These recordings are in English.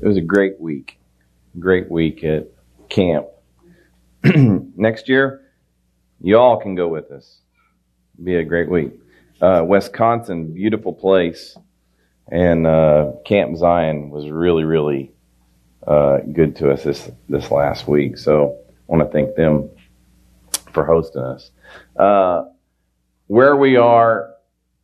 It was a great week. Great week at camp. Next year, you all can go with us. Be a great week. Uh, Wisconsin, beautiful place, and uh, Camp Zion was really, really uh, good to us this this last week. So I want to thank them for hosting us. Uh, where we are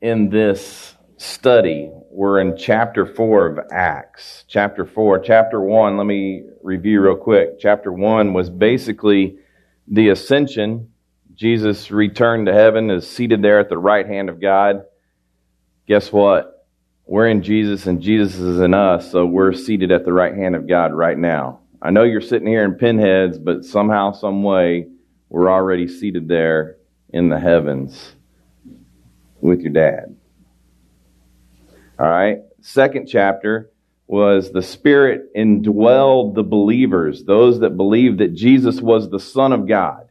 in this study, we're in chapter 4 of Acts. Chapter 4. Chapter 1, let me review real quick. Chapter 1 was basically the ascension. Jesus returned to heaven, is seated there at the right hand of God. Guess what? We're in Jesus and Jesus is in us, so we're seated at the right hand of God right now. I know you're sitting here in pinheads, but somehow, some way, we're already seated there in the heavens with your dad. All right. Second chapter was the Spirit indwelled the believers, those that believed that Jesus was the Son of God,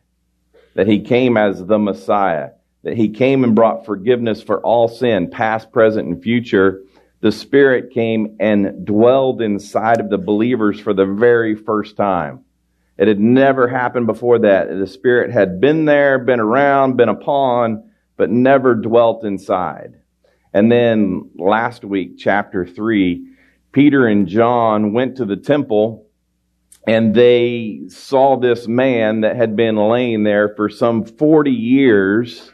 that He came as the Messiah, that He came and brought forgiveness for all sin, past, present, and future. The Spirit came and dwelled inside of the believers for the very first time. It had never happened before that. The Spirit had been there, been around, been upon, but never dwelt inside. And then last week, chapter 3, Peter and John went to the temple and they saw this man that had been laying there for some 40 years.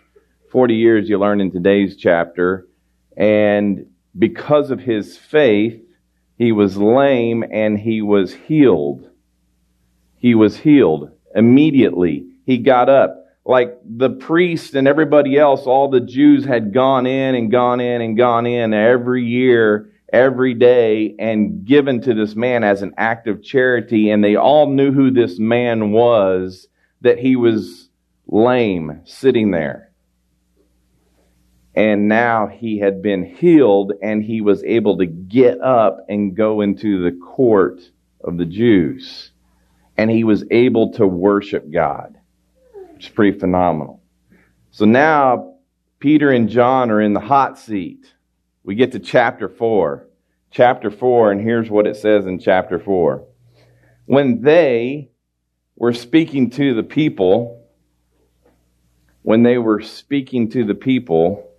40 years, you learn in today's chapter. And because of his faith, he was lame and he was healed. He was healed immediately. He got up like the priest and everybody else, all the Jews had gone in and gone in and gone in every year, every day, and given to this man as an act of charity. And they all knew who this man was, that he was lame, sitting there. And now he had been healed and he was able to get up and go into the court of the Jews. And he was able to worship God is pretty phenomenal. So now Peter and John are in the hot seat. We get to chapter 4. Chapter 4, and here's what it says in chapter 4. When they were speaking to the people, when they were speaking to the people,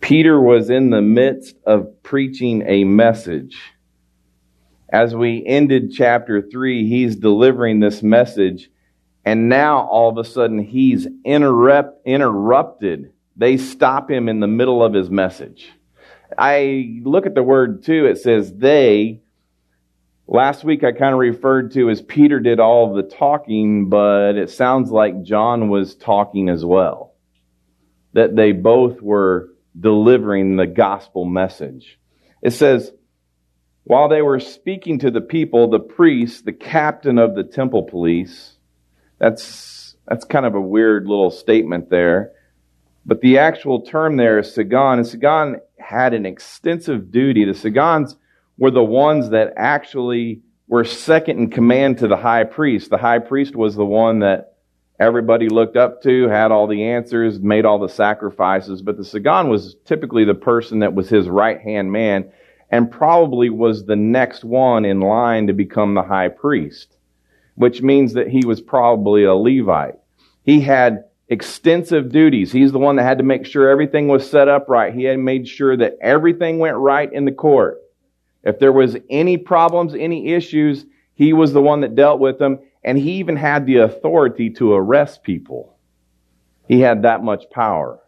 Peter was in the midst of preaching a message. As we ended chapter 3, he's delivering this message and now all of a sudden he's interrupt, interrupted. They stop him in the middle of his message. I look at the word too, it says they. Last week I kind of referred to as Peter did all of the talking, but it sounds like John was talking as well. That they both were delivering the gospel message. It says, while they were speaking to the people, the priest, the captain of the temple police, that's, that's kind of a weird little statement there. But the actual term there is Sagan, and Sagan had an extensive duty. The Sagans were the ones that actually were second in command to the high priest. The high priest was the one that everybody looked up to, had all the answers, made all the sacrifices, but the Sagan was typically the person that was his right hand man and probably was the next one in line to become the high priest which means that he was probably a Levite. He had extensive duties. He's the one that had to make sure everything was set up right. He had made sure that everything went right in the court. If there was any problems, any issues, he was the one that dealt with them, and he even had the authority to arrest people. He had that much power.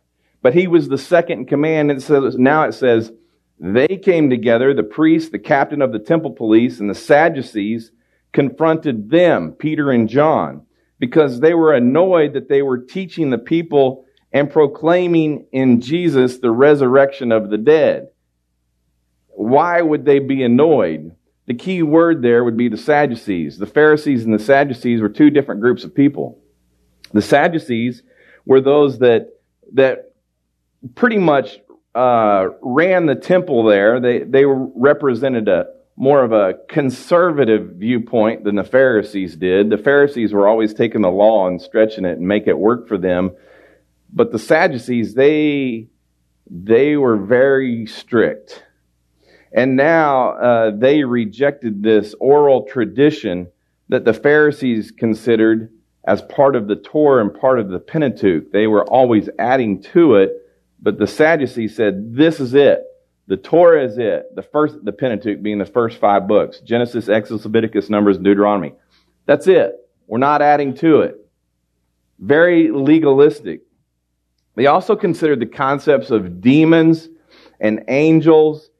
But he was the second in command, and says, now it says, they came together, the priest, the captain of the temple police, and the Sadducees, confronted them, Peter and John, because they were annoyed that they were teaching the people and proclaiming in Jesus the resurrection of the dead. Why would they be annoyed? The key word there would be the Sadducees. The Pharisees and the Sadducees were two different groups of people. The Sadducees were those that, that pretty much uh, ran the temple there. They, they represented a, more of a conservative viewpoint than the Pharisees did. The Pharisees were always taking the law and stretching it and make it work for them. But the Sadducees, they, they were very strict. And now uh, they rejected this oral tradition that the Pharisees considered as part of the Torah and part of the Pentateuch. They were always adding to it, but the Sadducees said, this is it. The Torah is it. The first, the Pentateuch being the first five books. Genesis, Exodus, Leviticus, Numbers, Deuteronomy. That's it. We're not adding to it. Very legalistic. They also considered the concepts of demons and angels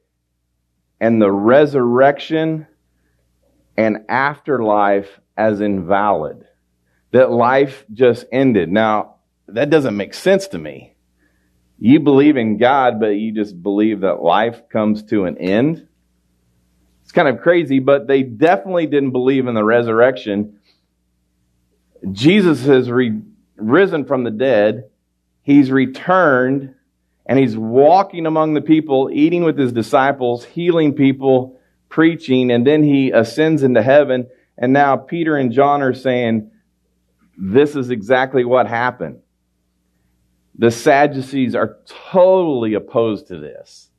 and the resurrection and afterlife as invalid. That life just ended. Now, that doesn't make sense to me. You believe in God, but you just believe that life comes to an end. It's kind of crazy, but they definitely didn't believe in the resurrection. Jesus has re- risen from the dead. He's returned and he's walking among the people, eating with his disciples, healing people, preaching, and then he ascends into heaven. And now Peter and John are saying, this is exactly what happened. The Sadducees are totally opposed to this.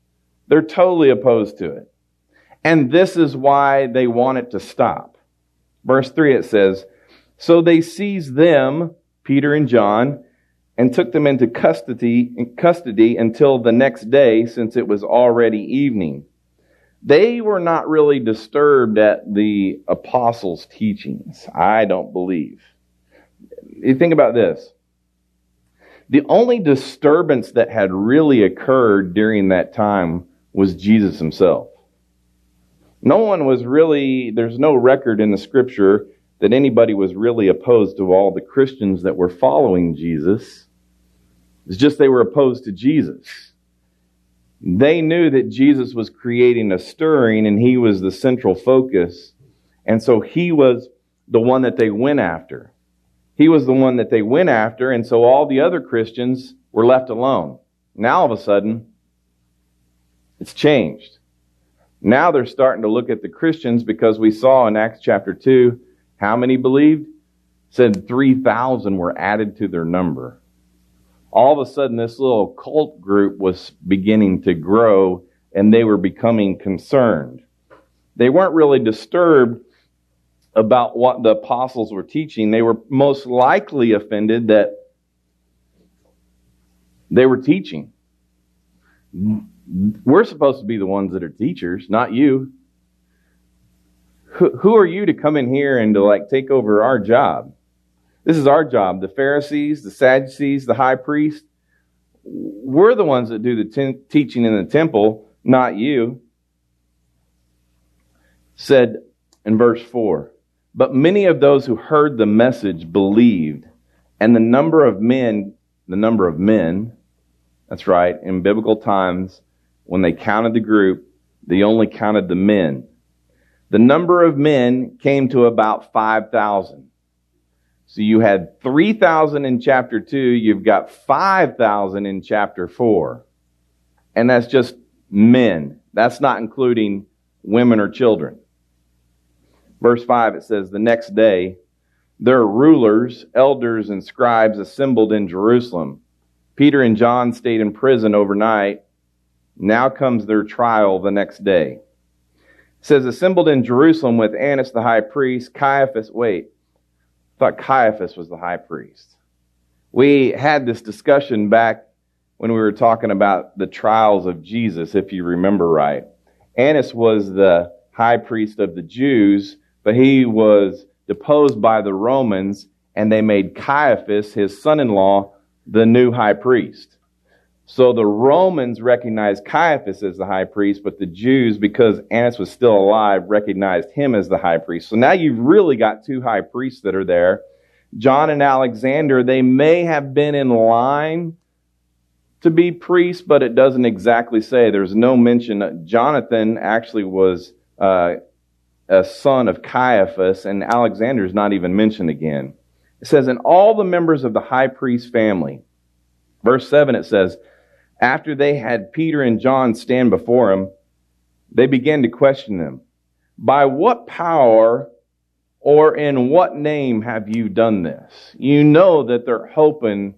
They're totally opposed to it. And this is why they want it to stop. Verse 3 it says, So they seized them, Peter and John, and took them into custody, custody until the next day, since it was already evening. They were not really disturbed at the apostles' teachings, I don't believe. You think about this. The only disturbance that had really occurred during that time was Jesus himself. No one was really, there's no record in the scripture that anybody was really opposed to all the Christians that were following Jesus. It's just they were opposed to Jesus. They knew that Jesus was creating a stirring and he was the central focus. And so he was the one that they went after. He was the one that they went after, and so all the other Christians were left alone. Now all of a sudden, it's changed. Now they're starting to look at the Christians because we saw in Acts chapter 2 how many believed? Said 3,000 were added to their number. All of a sudden, this little cult group was beginning to grow and they were becoming concerned. They weren't really disturbed about what the apostles were teaching, they were most likely offended that they were teaching. We're supposed to be the ones that are teachers, not you. Who, are you to come in here and to like take over our job? This is our job. The Pharisees, the Sadducees, the high priest, we're the ones that do the ten- teaching in the temple, not you. Said in verse 4 but many of those who heard the message believed, and the number of men, the number of men, that's right, in biblical times, when they counted the group, they only counted the men. The number of men came to about 5,000. So you had 3,000 in chapter 2, you've got 5,000 in chapter 4. And that's just men. That's not including women or children. Verse 5, it says, The next day, their rulers, elders, and scribes assembled in Jerusalem. Peter and John stayed in prison overnight. Now comes their trial the next day. It says, assembled in Jerusalem with Annas the high priest, Caiaphas, wait, I thought Caiaphas was the high priest. We had this discussion back when we were talking about the trials of Jesus, if you remember right. Annas was the high priest of the Jews, but he was deposed by the Romans, and they made Caiaphas, his son in law, the new high priest. So the Romans recognized Caiaphas as the high priest, but the Jews, because Annas was still alive, recognized him as the high priest. So now you've really got two high priests that are there. John and Alexander, they may have been in line to be priests, but it doesn't exactly say. There's no mention. Jonathan actually was uh, a son of Caiaphas, and Alexander is not even mentioned again. It says, and all the members of the high priest family. Verse 7, it says, after they had Peter and John stand before him, they began to question them. By what power or in what name have you done this? You know that they're hoping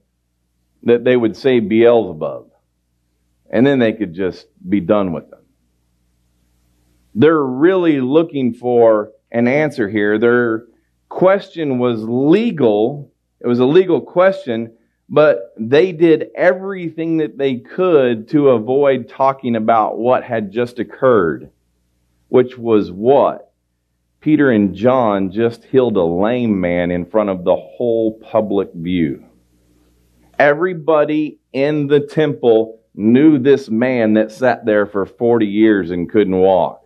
that they would say Beelzebub, and then they could just be done with them. They're really looking for an answer here. Their question was legal. It was a legal question, but they did everything that they could to avoid talking about what had just occurred, which was what? Peter and John just healed a lame man in front of the whole public view. Everybody in the temple knew this man that sat there for 40 years and couldn't walk.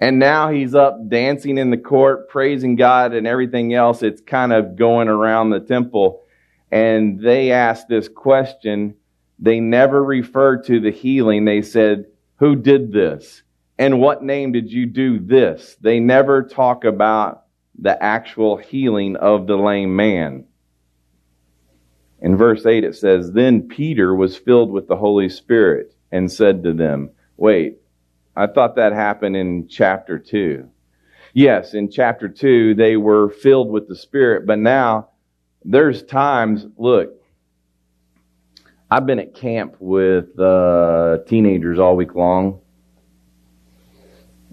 And now he's up dancing in the court, praising God and everything else. It's kind of going around the temple. And they asked this question. They never referred to the healing. They said, Who did this? And what name did you do this? They never talk about the actual healing of the lame man. In verse 8 it says, Then Peter was filled with the Holy Spirit and said to them, Wait, I thought that happened in chapter 2. Yes, in chapter 2 they were filled with the Spirit, but now there's times, look, I've been at camp with uh, teenagers all week long.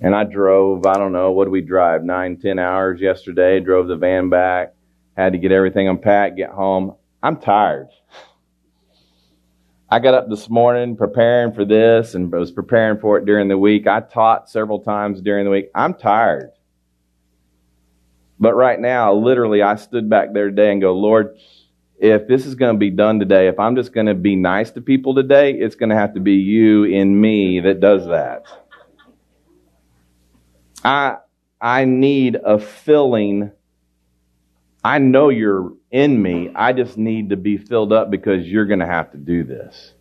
And I drove, I don't know, what did we drive? Nine, ten hours yesterday. Drove the van back. Had to get everything unpacked, get home. I'm tired. I got up this morning preparing for this and was preparing for it during the week. I taught several times during the week. I'm tired. But right now, literally, I stood back there today and go, Lord, if this is going to be done today, if I'm just going to be nice to people today, it's going to have to be you in me that does that. I, I need a filling. I know you're in me. I just need to be filled up because you're going to have to do this.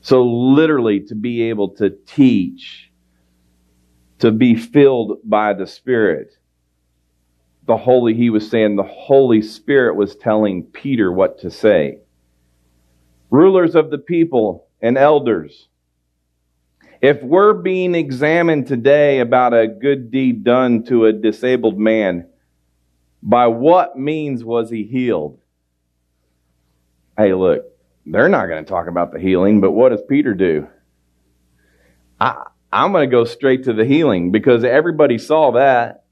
So literally to be able to teach, to be filled by the Spirit. The Holy, he was saying the Holy Spirit was telling Peter what to say. Rulers of the people and elders, if we're being examined today about a good deed done to a disabled man, by what means was he healed? Hey, look, they're not going to talk about the healing, but what does Peter do? I, I'm going to go straight to the healing because everybody saw that.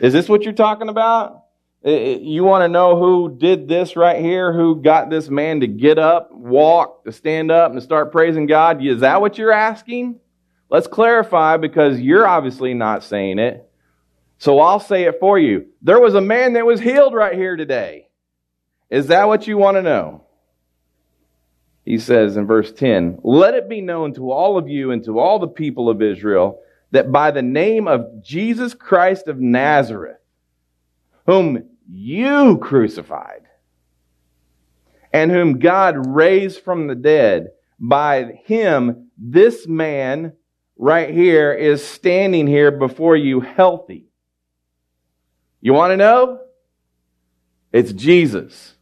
Is this what you're talking about? You want to know who did this right here? Who got this man to get up, walk, to stand up, and start praising God? Is that what you're asking? Let's clarify because you're obviously not saying it. So I'll say it for you. There was a man that was healed right here today. Is that what you want to know? He says in verse 10, Let it be known to all of you and to all the people of Israel that by the name of Jesus Christ of Nazareth, whom you crucified, and whom God raised from the dead, by him this man right here is standing here before you healthy. You want to know? It's Jesus.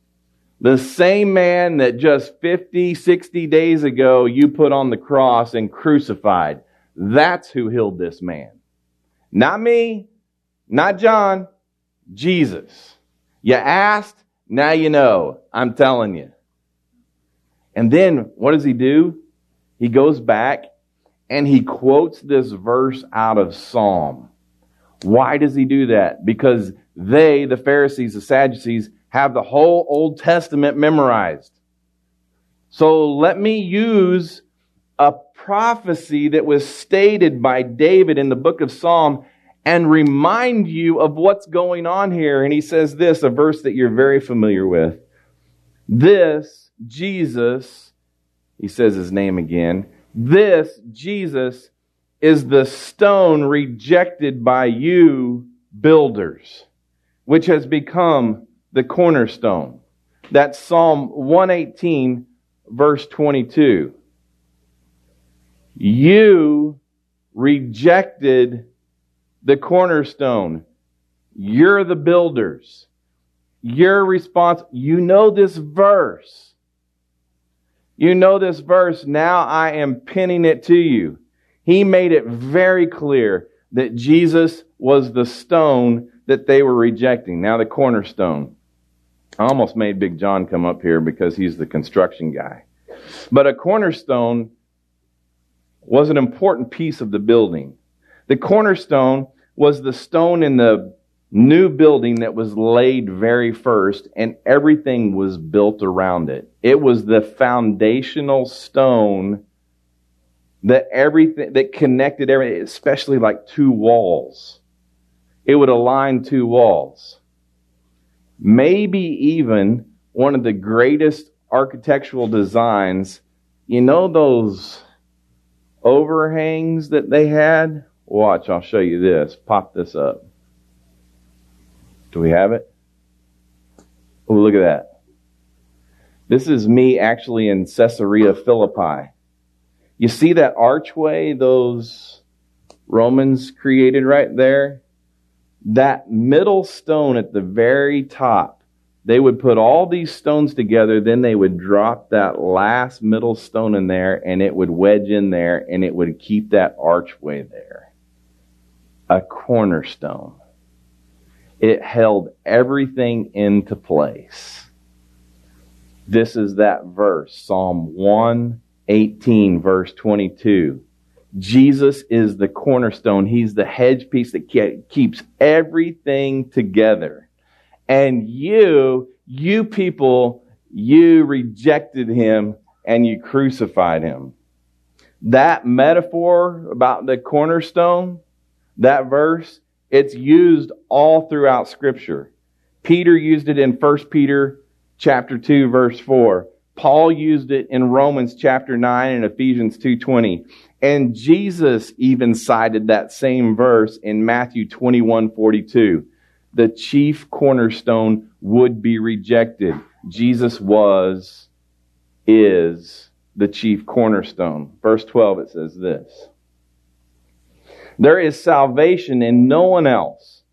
The same man that just 50, 60 days ago you put on the cross and crucified. That's who healed this man. Not me, not John, Jesus. You asked, now you know. I'm telling you. And then what does he do? He goes back and he quotes this verse out of Psalm. Why does he do that? Because they, the Pharisees, the Sadducees, have the whole Old Testament memorized. So let me use a prophecy that was stated by David in the book of Psalm and remind you of what's going on here. And he says this, a verse that you're very familiar with. This, Jesus, he says his name again, this, Jesus, is the stone rejected by you builders, which has become the cornerstone. That's Psalm 118, verse 22. You rejected the cornerstone. You're the builders. Your response, you know this verse. You know this verse. Now I am pinning it to you. He made it very clear that Jesus was the stone that they were rejecting. Now the cornerstone. I almost made Big John come up here because he's the construction guy. But a cornerstone was an important piece of the building. The cornerstone was the stone in the new building that was laid very first, and everything was built around it. It was the foundational stone that everything that connected everything, especially like two walls. It would align two walls. Maybe even one of the greatest architectural designs. You know those overhangs that they had? Watch, I'll show you this. Pop this up. Do we have it? Oh, look at that. This is me actually in Caesarea Philippi. You see that archway those Romans created right there? That middle stone at the very top, they would put all these stones together, then they would drop that last middle stone in there, and it would wedge in there, and it would keep that archway there. A cornerstone. It held everything into place. This is that verse, Psalm 118, verse 22. Jesus is the cornerstone. He's the hedge piece that keeps everything together. And you, you people, you rejected him and you crucified him. That metaphor about the cornerstone, that verse, it's used all throughout scripture. Peter used it in 1 Peter chapter 2 verse 4. Paul used it in Romans chapter 9 and Ephesians 2:20. And Jesus even cited that same verse in Matthew 21:42. The chief cornerstone would be rejected. Jesus was is the chief cornerstone. Verse 12 it says this. There is salvation in no one else,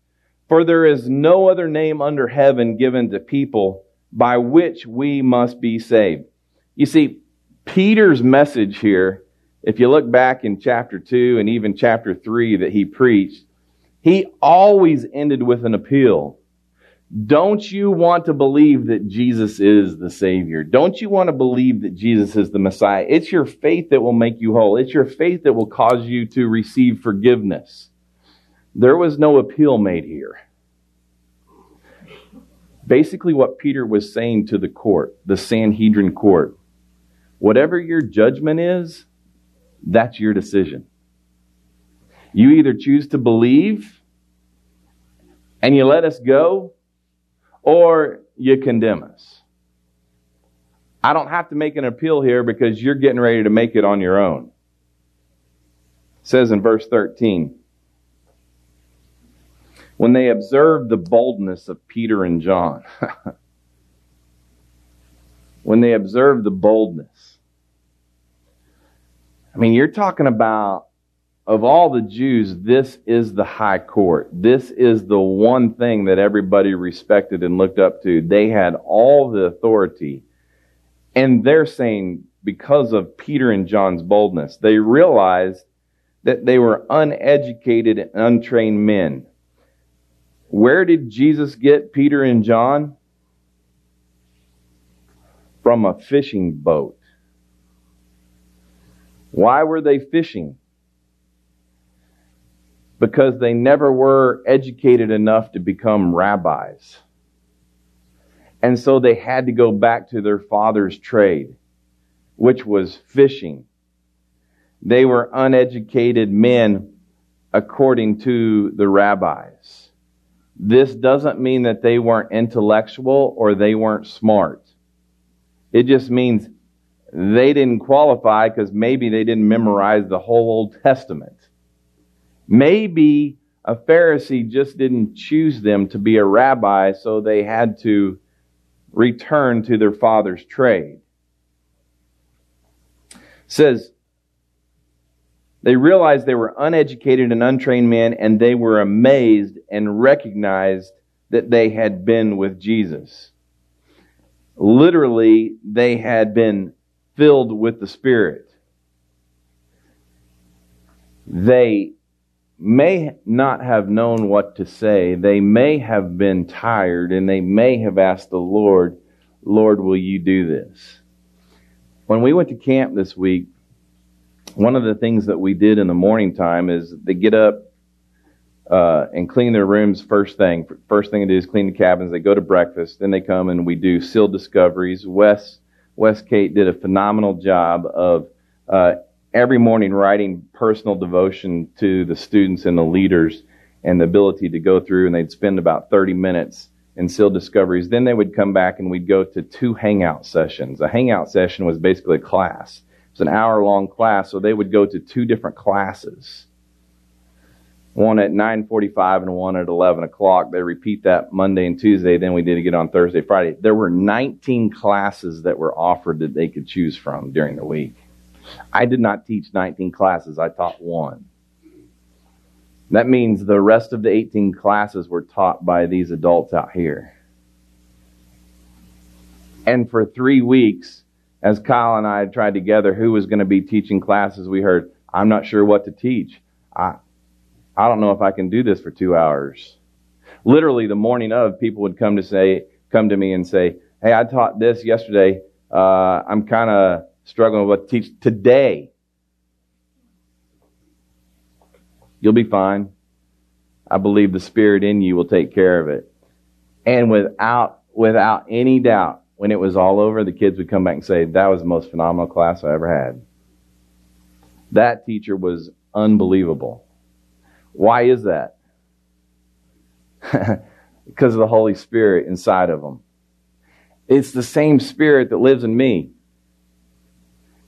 for there is no other name under heaven given to people by which we must be saved. You see, Peter's message here, if you look back in chapter 2 and even chapter 3 that he preached, he always ended with an appeal. Don't you want to believe that Jesus is the Savior? Don't you want to believe that Jesus is the Messiah? It's your faith that will make you whole. It's your faith that will cause you to receive forgiveness. There was no appeal made here. Basically, what Peter was saying to the court, the Sanhedrin court, whatever your judgment is, that's your decision. You either choose to believe and you let us go, or you condemn us. I don't have to make an appeal here because you're getting ready to make it on your own. It says in verse 13, when they observed the boldness of Peter and John, when they observed the boldness, I mean, you're talking about of all the Jews, this is the high court. This is the one thing that everybody respected and looked up to. They had all the authority. And they're saying, because of Peter and John's boldness, they realized that they were uneducated and untrained men. Where did Jesus get Peter and John? From a fishing boat. Why were they fishing? because they never were educated enough to become rabbis. And so they had to go back to their father's trade, which was fishing. They were uneducated men according to the rabbis. This doesn't mean that they weren't intellectual or they weren't smart. It just means they didn't qualify because maybe they didn't memorize the whole Old Testament. Maybe a Pharisee just didn't choose them to be a rabbi, so they had to return to their father's trade. It says, they realized they were uneducated and untrained men, and they were amazed and recognized that they had been with Jesus. Literally, they had been filled with the Spirit. They may not have known what to say. They may have been tired and they may have asked the Lord, Lord, will you do this? When we went to camp this week, one of the things that we did in the morning time is they get up uh, and clean their rooms first thing. First thing they do is clean the cabins. They go to breakfast. Then they come and we do sealed discoveries. Wes, Wes Kate did a phenomenal job of uh, every morning writing personal devotion to the students and the leaders and the ability to go through and they'd spend about 30 minutes in sealed discoveries. Then they would come back and we'd go to two hangout sessions. A hangout session was basically a class. It was an hour long class, so they would go to two different classes. One at 9.45 and one at 11 o'clock. They repeat that Monday and Tuesday. Then we did it again on Thursday, Friday. There were 19 classes that were offered that they could choose from during the week. I did not teach 19 classes. I taught one. That means the rest of the 18 classes were taught by these adults out here. And for three weeks, as Kyle and I had tried together who was going to be teaching classes, we heard, I'm not sure what to teach. I, I don't know if I can do this for two hours. Literally, the morning of, people would come to say, come to me and say, Hey, I taught this yesterday. Uh, I'm kind of struggling with what to teach today. You'll be fine. I believe the Spirit in you will take care of it. And without, without any doubt, when it was all over, the kids would come back and say, that was the most phenomenal class I ever had. That teacher was unbelievable. Why is that? because of the Holy Spirit inside of them. It's the same Spirit that lives in me.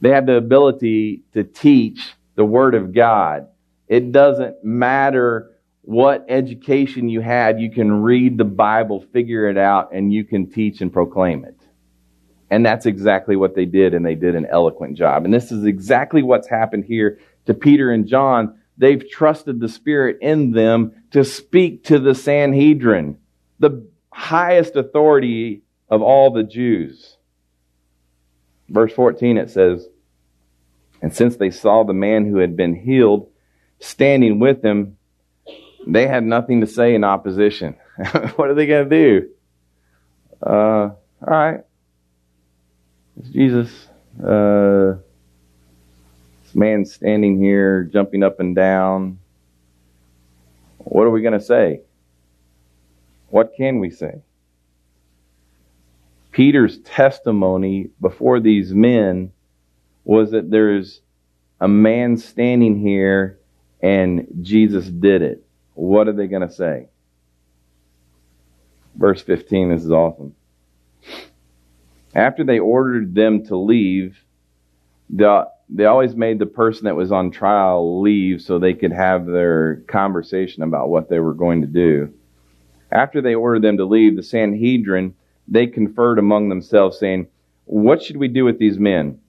They have the ability to teach the Word of God. It doesn't matter what education you had, you can read the Bible, figure it out, and you can teach and proclaim it. And that's exactly what they did, and they did an eloquent job. And this is exactly what's happened here to Peter and John. They've trusted the Spirit in them to speak to the Sanhedrin, the highest authority of all the Jews. Verse 14 it says, And since they saw the man who had been healed standing with them, they had nothing to say in opposition. what are they going to do? Uh, all right. It's Jesus. Uh, this man standing here, jumping up and down. What are we going to say? What can we say? Peter's testimony before these men was that there's a man standing here and Jesus did it. What are they going to say? Verse 15, this is awesome. After they ordered them to leave, the, they always made the person that was on trial leave so they could have their conversation about what they were going to do. After they ordered them to leave, the Sanhedrin, they conferred among themselves, saying, What should we do with these men?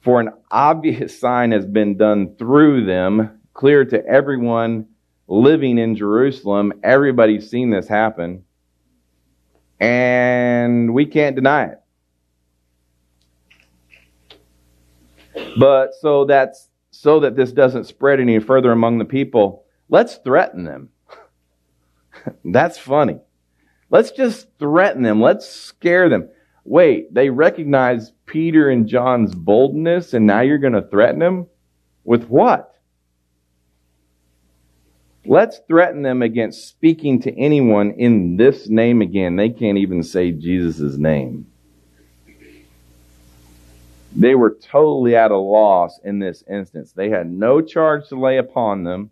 For an obvious sign has been done through them, clear to everyone living in Jerusalem. Everybody's seen this happen. And we can't deny it. But so that's so that this doesn't spread any further among the people, let's threaten them. that's funny. Let's just threaten them. Let's scare them. Wait, they recognize Peter and John's boldness and now you're going to threaten them? With what? Let's threaten them against speaking to anyone in this name again. They can't even say Jesus' name. They were totally at a loss in this instance. They had no charge to lay upon them.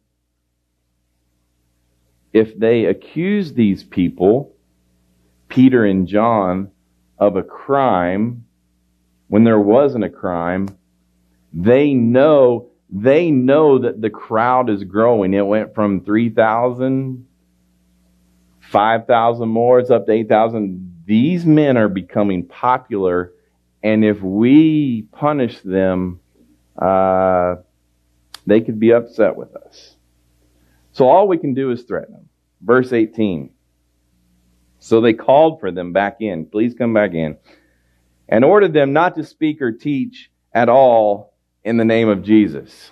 If they accused these people, Peter and John, of a crime when there wasn't a crime, they know they know that the crowd is growing. It went from 3,000, 5,000 more, it's up to 8,000. These men are becoming popular, and if we punish them, uh, they could be upset with us. So all we can do is threaten them. Verse 18. So they called for them back in. Please come back in. And ordered them not to speak or teach at all in the name of Jesus.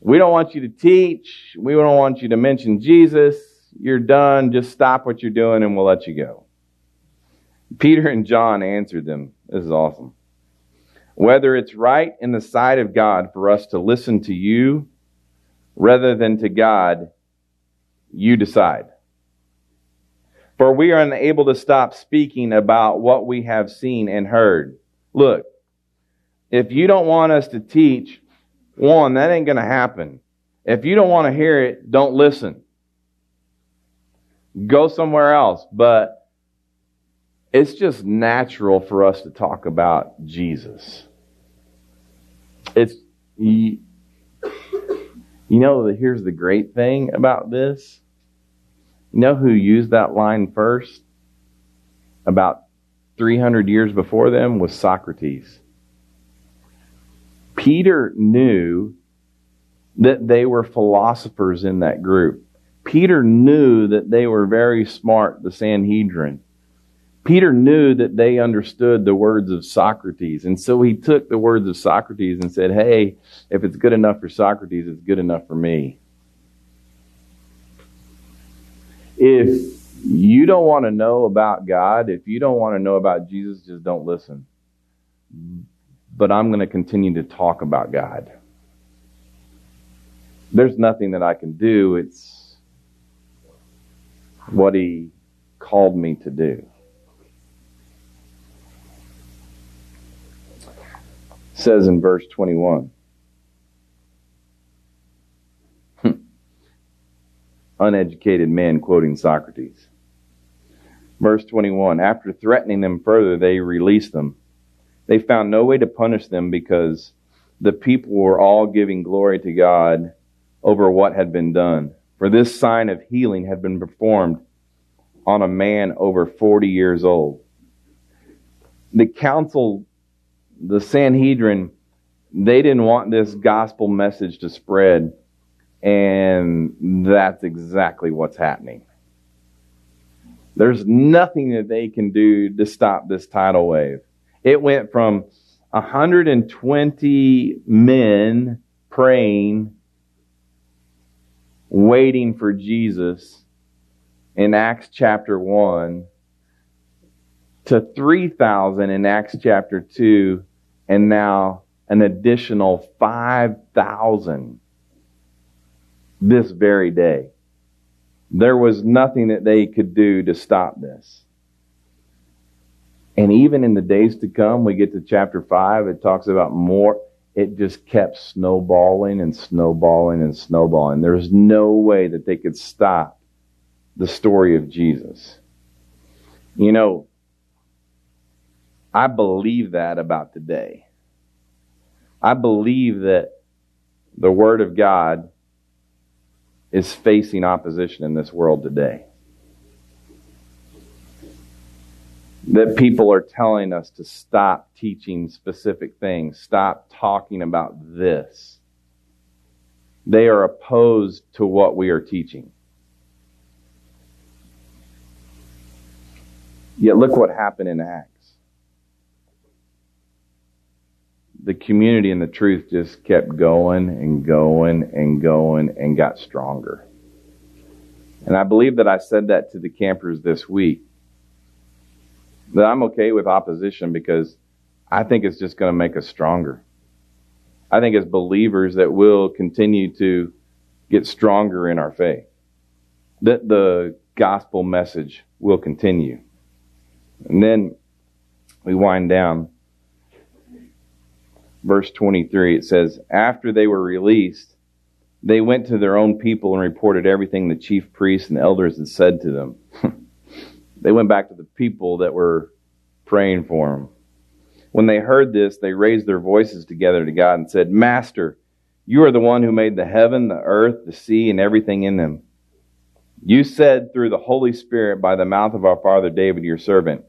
We don't want you to teach. We don't want you to mention Jesus. You're done. Just stop what you're doing and we'll let you go. Peter and John answered them. This is awesome. Whether it's right in the sight of God for us to listen to you rather than to God, You decide. For we are unable to stop speaking about what we have seen and heard. Look, if you don't want us to teach, one, that ain't going to happen. If you don't want to hear it, don't listen. Go somewhere else. But it's just natural for us to talk about Jesus. It's, you, you know, here's the great thing about this. You know who used that line first? About 300 years before them was Socrates. Peter knew that they were philosophers in that group. Peter knew that they were very smart, the Sanhedrin. Peter knew that they understood the words of Socrates. And so he took the words of Socrates and said, Hey, if it's good enough for Socrates, it's good enough for me. If you don't want to know about God, if you don't want to know about Jesus, just don't listen. But I'm going to continue to talk about God. There's nothing that I can do. It's what He called me to do. Says in verse 21. Hmm. Uneducated man quoting Socrates. Verse 21 After threatening them further, they released them. They found no way to punish them because the people were all giving glory to God over what had been done. For this sign of healing had been performed on a man over 40 years old. The council the Sanhedrin, they didn't want this gospel message to spread, and that's exactly what's happening. There's nothing that they can do to stop this tidal wave. It went from 120 men praying, waiting for Jesus in Acts chapter 1 to 3,000 in Acts chapter 2, and now an additional 5,000 this very day. There was nothing that they could do to stop this. And even in the days to come, we get to chapter 5, it talks about more. It just kept snowballing and snowballing and snowballing. There's no way that they could stop the story of Jesus. You know, I believe that about today. I believe that the Word of God is facing opposition in this world today. That people are telling us to stop teaching specific things, stop talking about this. They are opposed to what we are teaching. Yet look what happened in Acts. The community and the truth just kept going and going and going and got stronger. And I believe that I said that to the campers this week. That I'm okay with opposition because I think it's just going to make us stronger. I think as believers that we'll continue to get stronger in our faith. That the gospel message will continue. And then we wind down verse 23, it says, After they were released, they went to their own people and reported everything the chief priests and elders had said to them. they went back to the people that were praying for them. When they heard this, they raised their voices together to God and said, Master, you are the one who made the heaven, the earth, the sea, and everything in them. You said through the Holy Spirit by the mouth of our father David, your servant,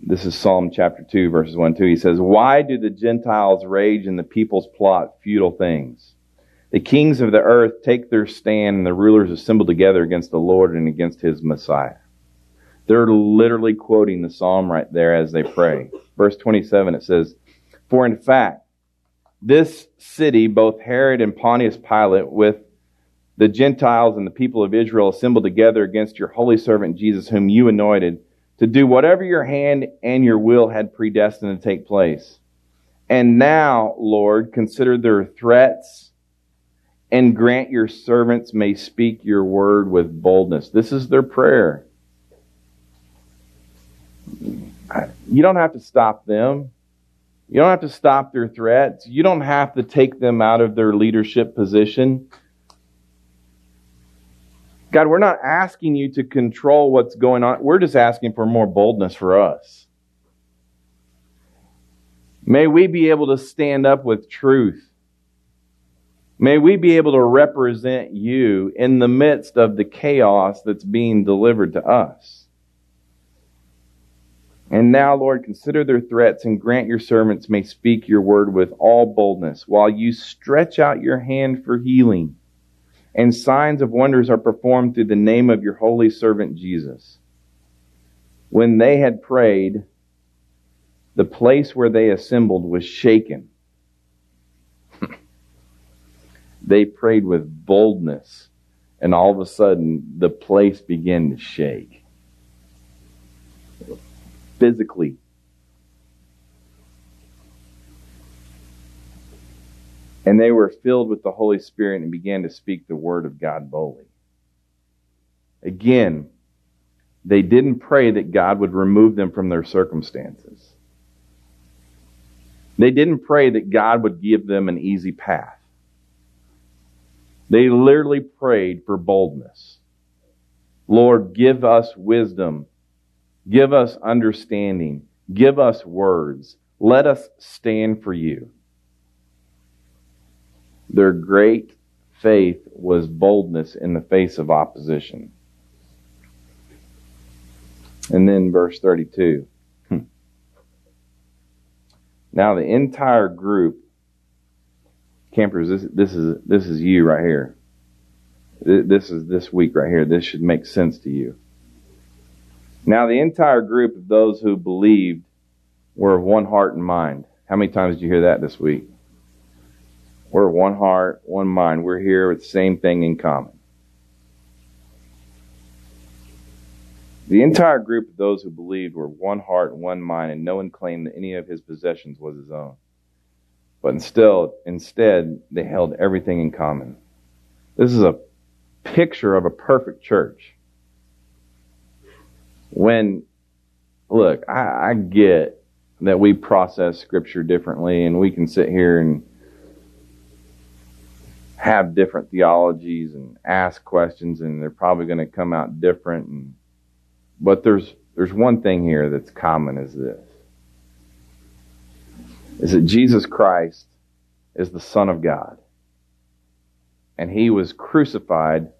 this is Psalm chapter 2, verses 1 2. He says, Why do the Gentiles rage and the peoples plot futile things? The kings of the earth take their stand and the rulers assemble together against the Lord and against his Messiah. They're literally quoting the psalm right there as they pray. Verse 27, it says, For in fact, this city, both Herod and Pontius Pilate, with the Gentiles and the people of Israel assembled together against your holy servant Jesus, whom you anointed, to do whatever your hand and your will had predestined to take place. And now, Lord, consider their threats and grant your servants may speak your word with boldness. This is their prayer. You don't have to stop them. You don't have to stop their threats. You don't have to take them out of their leadership position. God, we're not asking you to control what's going on. We're just asking for more boldness for us. May we be able to stand up with truth. May we be able to represent you in the midst of the chaos that's being delivered to us. And now, Lord, consider their threats and grant your servants may speak your word with all boldness while you stretch out your hand for healing. And signs of wonders are performed through the name of your holy servant Jesus. When they had prayed, the place where they assembled was shaken. they prayed with boldness, and all of a sudden the place began to shake physically. And they were filled with the Holy Spirit and began to speak the word of God boldly. Again, they didn't pray that God would remove them from their circumstances. They didn't pray that God would give them an easy path. They literally prayed for boldness. Lord, give us wisdom Give us understanding. Give us words. Let us stand for you. Their great faith was boldness in the face of opposition. And then verse 32. Hmm. Now the entire group, campers, this, this is this is you right here. This is this week right here. This should make sense to you. Now, the entire group of those who believed were of one heart and mind. How many times did you hear that this week? We're one heart, one mind. We're here with the same thing in common. The entire group of those who believed were one heart and one mind, and no one claimed that any of his possessions was his own. But instead, instead, they held everything in common. This is a picture of a perfect church when, look, I, I get that we process scripture differently and we can sit here and have different theologies and ask questions and they're probably going to come out different and but there's there's one thing here that's common is this is that Jesus Christ is the son of God and he was crucified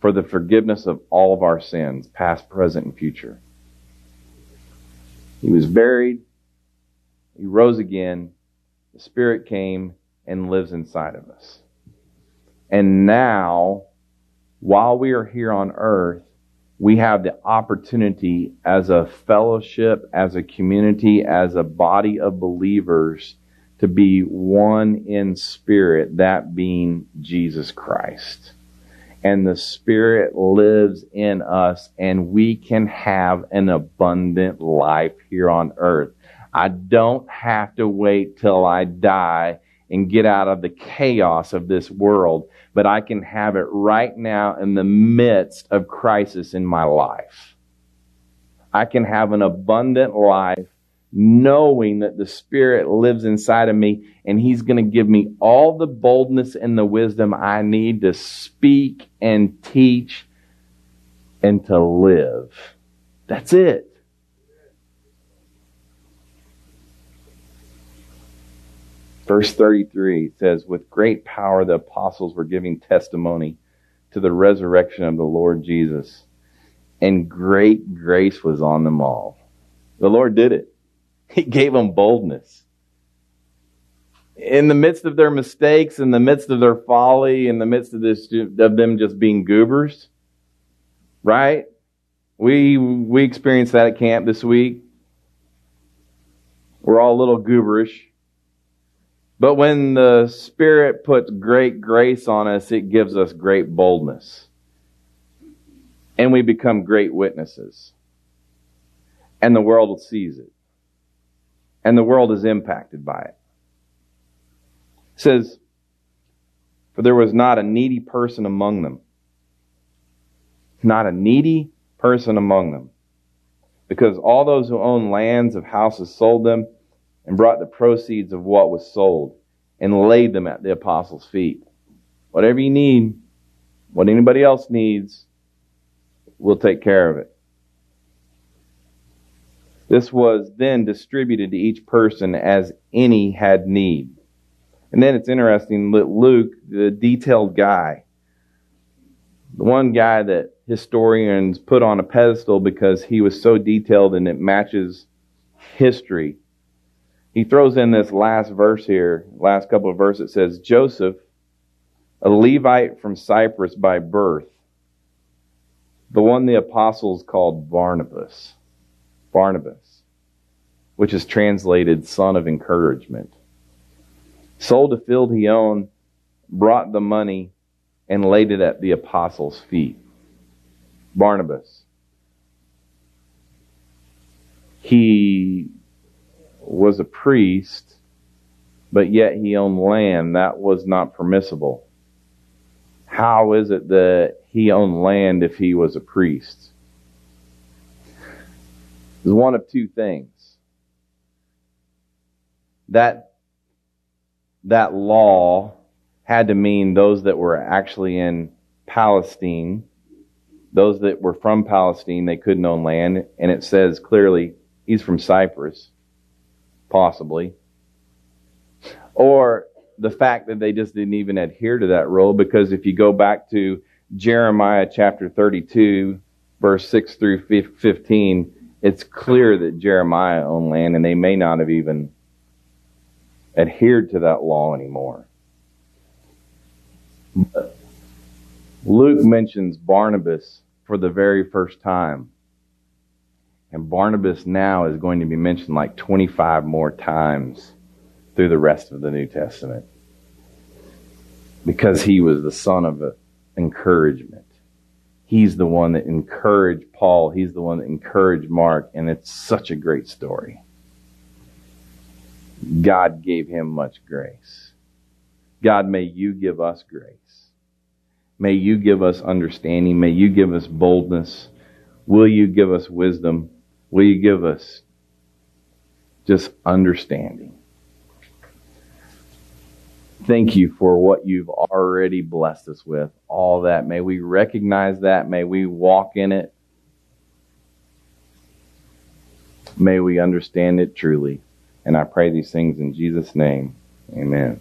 for the forgiveness of all of our sins, past, present, and future. He was buried. He rose again. The Spirit came and lives inside of us. And now, while we are here on earth, we have the opportunity as a fellowship, as a community, as a body of believers to be one in spirit, that being Jesus Christ and the Spirit lives in us, and we can have an abundant life here on earth. I don't have to wait till I die and get out of the chaos of this world, but I can have it right now in the midst of crisis in my life. I can have an abundant life knowing that the Spirit lives inside of me and He's going to give me all the boldness and the wisdom I need to speak and teach and to live. That's it. Verse 33 says, With great power the apostles were giving testimony to the resurrection of the Lord Jesus, and great grace was on them all. The Lord did it. He gave them boldness. In the midst of their mistakes, in the midst of their folly, in the midst of this, of them just being goobers, right? We, we experienced that at camp this week. We're all a little gooberish. But when the Spirit puts great grace on us, it gives us great boldness. And we become great witnesses. And the world sees it and the world is impacted by it. It says, For there was not a needy person among them. Not a needy person among them. Because all those who owned lands of houses sold them and brought the proceeds of what was sold and laid them at the apostles' feet. Whatever you need, what anybody else needs, we'll take care of it. This was then distributed to each person as any had need. And then it's interesting that Luke, the detailed guy, the one guy that historians put on a pedestal because he was so detailed and it matches history. He throws in this last verse here, last couple of verses. It says, Joseph, a Levite from Cyprus by birth, the one the apostles called Barnabas. Barnabas, which is translated son of encouragement. Sold a field he owned, brought the money, and laid it at the apostles' feet. Barnabas. He was a priest, but yet he owned land. That was not permissible. How is it that he owned land if he was a priest? It's one of two things. That, that law had to mean those that were actually in Palestine, those that were from Palestine, they couldn't own land. And it says clearly he's from Cyprus, possibly. Or the fact that they just didn't even adhere to that rule, because if you go back to Jeremiah chapter 32, verse 6 through 15, it's clear that Jeremiah owned land and they may not have even adhered to that law anymore. Luke mentions Barnabas for the very first time. And Barnabas now is going to be mentioned like 25 more times through the rest of the New Testament. Because he was the son of encouragement. He's the one that encouraged Paul. He's the one that encouraged Mark. And it's such a great story. God gave him much grace. God, may you give us grace. May you give us understanding. May you give us boldness. Will you give us wisdom? Will you give us just understanding? Thank you for what you've already blessed us with. All that. May we recognize that. May we walk in it. May we understand it truly. And I pray these things in Jesus' name. Amen.